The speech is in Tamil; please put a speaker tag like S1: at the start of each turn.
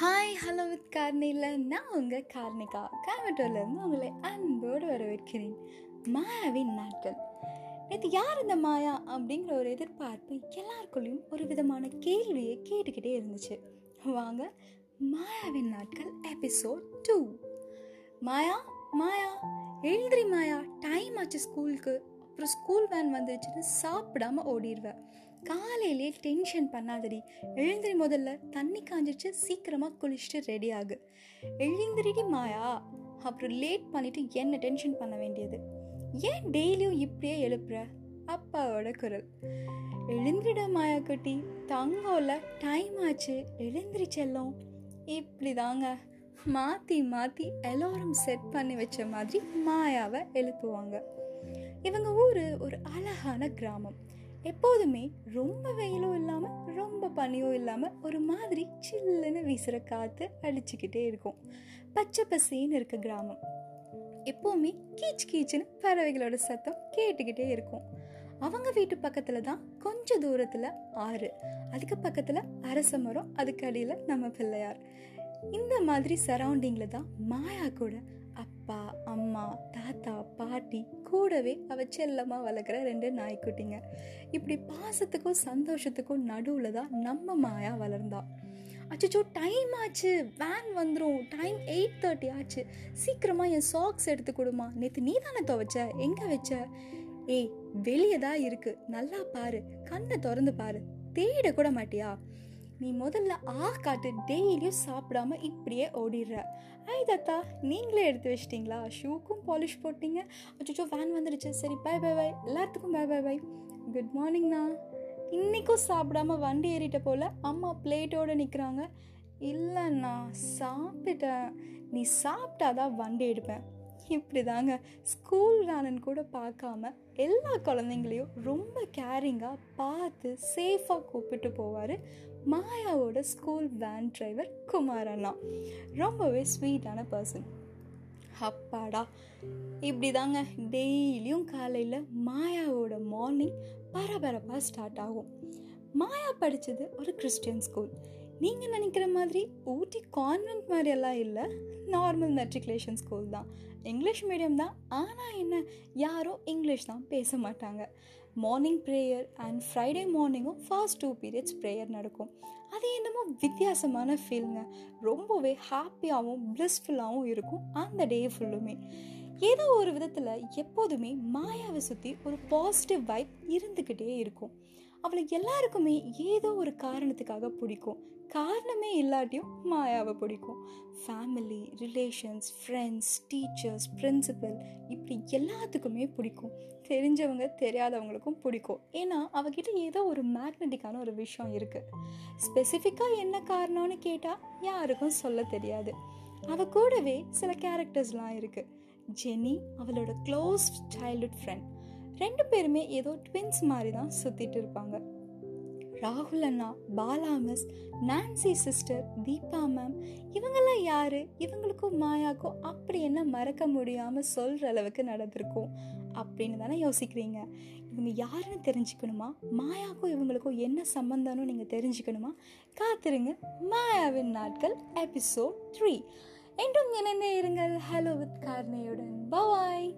S1: ஹாய் ஹலோ வித் கார்னியில் நான் உங்கள் கார்னிகா. கோயம்புத்தூர்லேருந்து உங்களை அன்போடு வரவேற்கிறேன். மாயாவின் நாட்கள். நேற்று யார் இந்த மாயா அப்படிங்கிற ஒரு எதிர்பார்ப்பு எல்லாருக்குள்ளேயும் ஒரு விதமான கேள்வியை கேட்டுக்கிட்டே இருந்துச்சு. வாங்க மாயாவின் நாட்கள் எபிசோட் டூ மாயா மாயா எழுந்திரி மாயா. டைம் ஆச்சு ஸ்கூலுக்கு அப்புறம் ஸ்கூல் வேன் வந்துருச்சுன்னு சாப்பிடாம ஓடிடுவேன் காலையிலே டென்ஷன் பண்ணாதடி. எழுந்திரி முதல்ல தண்ணி காஞ்சிச்சு சீக்கிரமாக குளிச்சுட்டு ரெடி ஆகு. எழுந்திரிடி மாயா. அப்புறம் லேட் பண்ணிட்டு என்ன டென்ஷன் பண்ண வேண்டியது? ஏன் டெய்லியும் இப்படியே எழுப்புற? அப்பாவோட குரல். எழுந்திரிட மாயா குட்டி. தங்கோல டைம் ஆச்சு. எழுந்திரி செல்லும். இப்படி தாங்க. மாற்றி மாற்றி எல்லோரும் செட் பண்ணி வச்ச மாதிரி மாயாவை எழுப்புவாங்க. இவங்க ஊர் ஒரு அழகான கிராமம். எப்போதுமே ரொம்ப வெயிலும் இல்லாமல் ரொம்ப பனியும் இல்லாமல் ஒரு மாதிரி சில்லுன்னு வீசுகிற காற்று அடிச்சுக்கிட்டே இருக்கும். பச்சை பசேன்னு இருக்க கிராமம். எப்போவுமே கீச் கீச்சுன்னு பறவைகளோட சத்தம் கேட்டுக்கிட்டே இருக்கும். அவங்க வீட்டு பக்கத்தில் தான் கொஞ்சம் தூரத்தில் ஆறு. அதுக்கு பக்கத்தில் அரச மரம் அதுக்கு அடியில் நம்ம பிள்ளையார். இந்த மாதிரி சரௌண்டிங்கில் தான் மாயா கூட அப்பா அம்மா தாத்தா பாட்டி கூடவே அவ செல்லமாக வளர்க்குற ரெண்டு நாய்க்குட்டிங்க. இப்படி பாசத்துக்கும் சந்தோஷத்துக்கும் நடுவில் தான் நம்ம மாயா வளர்ந்தா. அச்சோ டைம் ஆச்சு. வேன் வந்துடும் டைம் எயிட் தேர்ட்டி ஆச்சு. சீக்கிரமாக என் சாக்ஸ் எடுத்து கொடுமா நேற்று நீ தானே துவைச்ச? எங்கே வச்ச? ஏய் வெளியே தான் இருக்கு. நல்லா பாரு. கண்ணை திறந்து பாரு. தேட கூட மாட்டியா? நீ முதல்ல ஆ காட்டு. டெய்லியும் சாப்பிடாம இப்படியே ஓடிடுற. ஐ தத்தா நீங்களே எடுத்து வச்சிட்டிங்களா? ஷூக்கும் பாலிஷ் போட்டிங்க. அச்சோ வேன் வந்துடுச்சு சரி பை பை பை எல்லாத்துக்கும் பை பை பை குட் மார்னிங்ண்ணா இன்றைக்கும் சாப்பிடாம வண்டி ஏறிட்ட போல் அம்மா பிளேட்டோடு நிற்கிறாங்க இல்லைண்ணா சாப்பிட்டேன் நீ சாப்பிட்டாதான் வண்டி எடுப்பேன். இப்படி தாங்க ஸ்கூல் வேனன் கூட பார்க்காம எல்லா குழந்தைங்களையும் ரொம்ப கேரிங்காக பார்த்து சேஃபாக கூப்பிட்டு போவார். மாயாவோட ஸ்கூல் வேன் டிரைவர் குமார் அண்ணா ரொம்பவே ஸ்வீட்டான பர்சன் அப்பாடா. இப்படி தாங்க டெய்லியும் காலையில் மாயாவோட மார்னிங் பரபரப்பாக ஸ்டார்ட் ஆகும். மாயா படித்தது ஒரு கிறிஸ்டியன் ஸ்கூல் நீங்கள் நினைக்கிற மாதிரி ஊட்டி கான்வென்ட் மாதிரியெல்லாம் இல்லை. நார்மல் மெட்ரிகுலேஷன் ஸ்கூல் தான். இங்கிலீஷ் மீடியம் தான். ஆனால் என்ன யாரும் இங்கிலீஷ் தான் பேச மாட்டாங்க. மார்னிங் ப்ரேயர் அண்ட் ஃப்ரைடே மார்னிங்கும் ஃபர்ஸ்ட் டூ பீரியட்ஸ் ப்ரேயர் நடக்கும். அது என்னமோ வித்தியாசமான ஃபீலுங்க ரொம்பவே ஹாப்பியாகவும் ப்ளிஸ்ஃபுல்லாகவும் இருக்கும் அந்த டே ஃபுல்லுமே ஏதோ ஒரு விதத்தில் எப்போதுமே மாயாவை சுற்றி ஒரு பாசிட்டிவ் வைப் இருந்துக்கிட்டே இருக்கும். அவளை எல்லாருக்குமே ஏதோ ஒரு காரணத்துக்காக பிடிக்கும். காரணமே இல்லாட்டியும் மாயாவை பிடிக்கும். Family relations friends teachers principal இப்படி எல்லாத்துக்குமே பிடிக்கும். தெரிஞ்சவங்க தெரியாதவங்களுக்கும் பிடிக்கும். ஏன்னா அவகிட்ட ஏதோ ஒரு மேக்னட்டிக்கான ஒரு விஷயம் இருக்குது ஸ்பெசிஃபிக்காக என்ன காரணம்னு கேட்டால் யாருக்கும் சொல்ல தெரியாது. அவ கூடவே சில கேரக்டர்ஸ்லாம் இருக்குது ஜெனி அவளோட க்ளோஸ் சைல்ட்ஹுட் ஃப்ரெண்ட் ரெண்டு பேருமே ஏதோ ட்வின்ஸ் மாதிரி தான் சுற்றிட்டு இருப்பாங்க. ராகுல் அண்ணா Bala miss Nancy sister Deepa ma'am இவங்கெல்லாம் யாரு? இவங்களுக்கும் மாயாக்கும் அப்படி என்ன மறக்க முடியாமல் சொல்கிற அளவுக்கு நடந்திருக்கும் அப்படின்னு தானே யோசிக்கிறீங்க. இவங்க யாருன்னு தெரிஞ்சுக்கணுமா? மாயாக்கும் இவங்களுக்கும் என்ன சம்மந்தம்னு நீங்கள் தெரிஞ்சுக்கணுமா? காத்திருங்க. மாயாவின் நாட்கள் எபிசோட் த்ரீ என்றும் இணைந்தே இருங்கள். Hello with கார்னையுடன் bye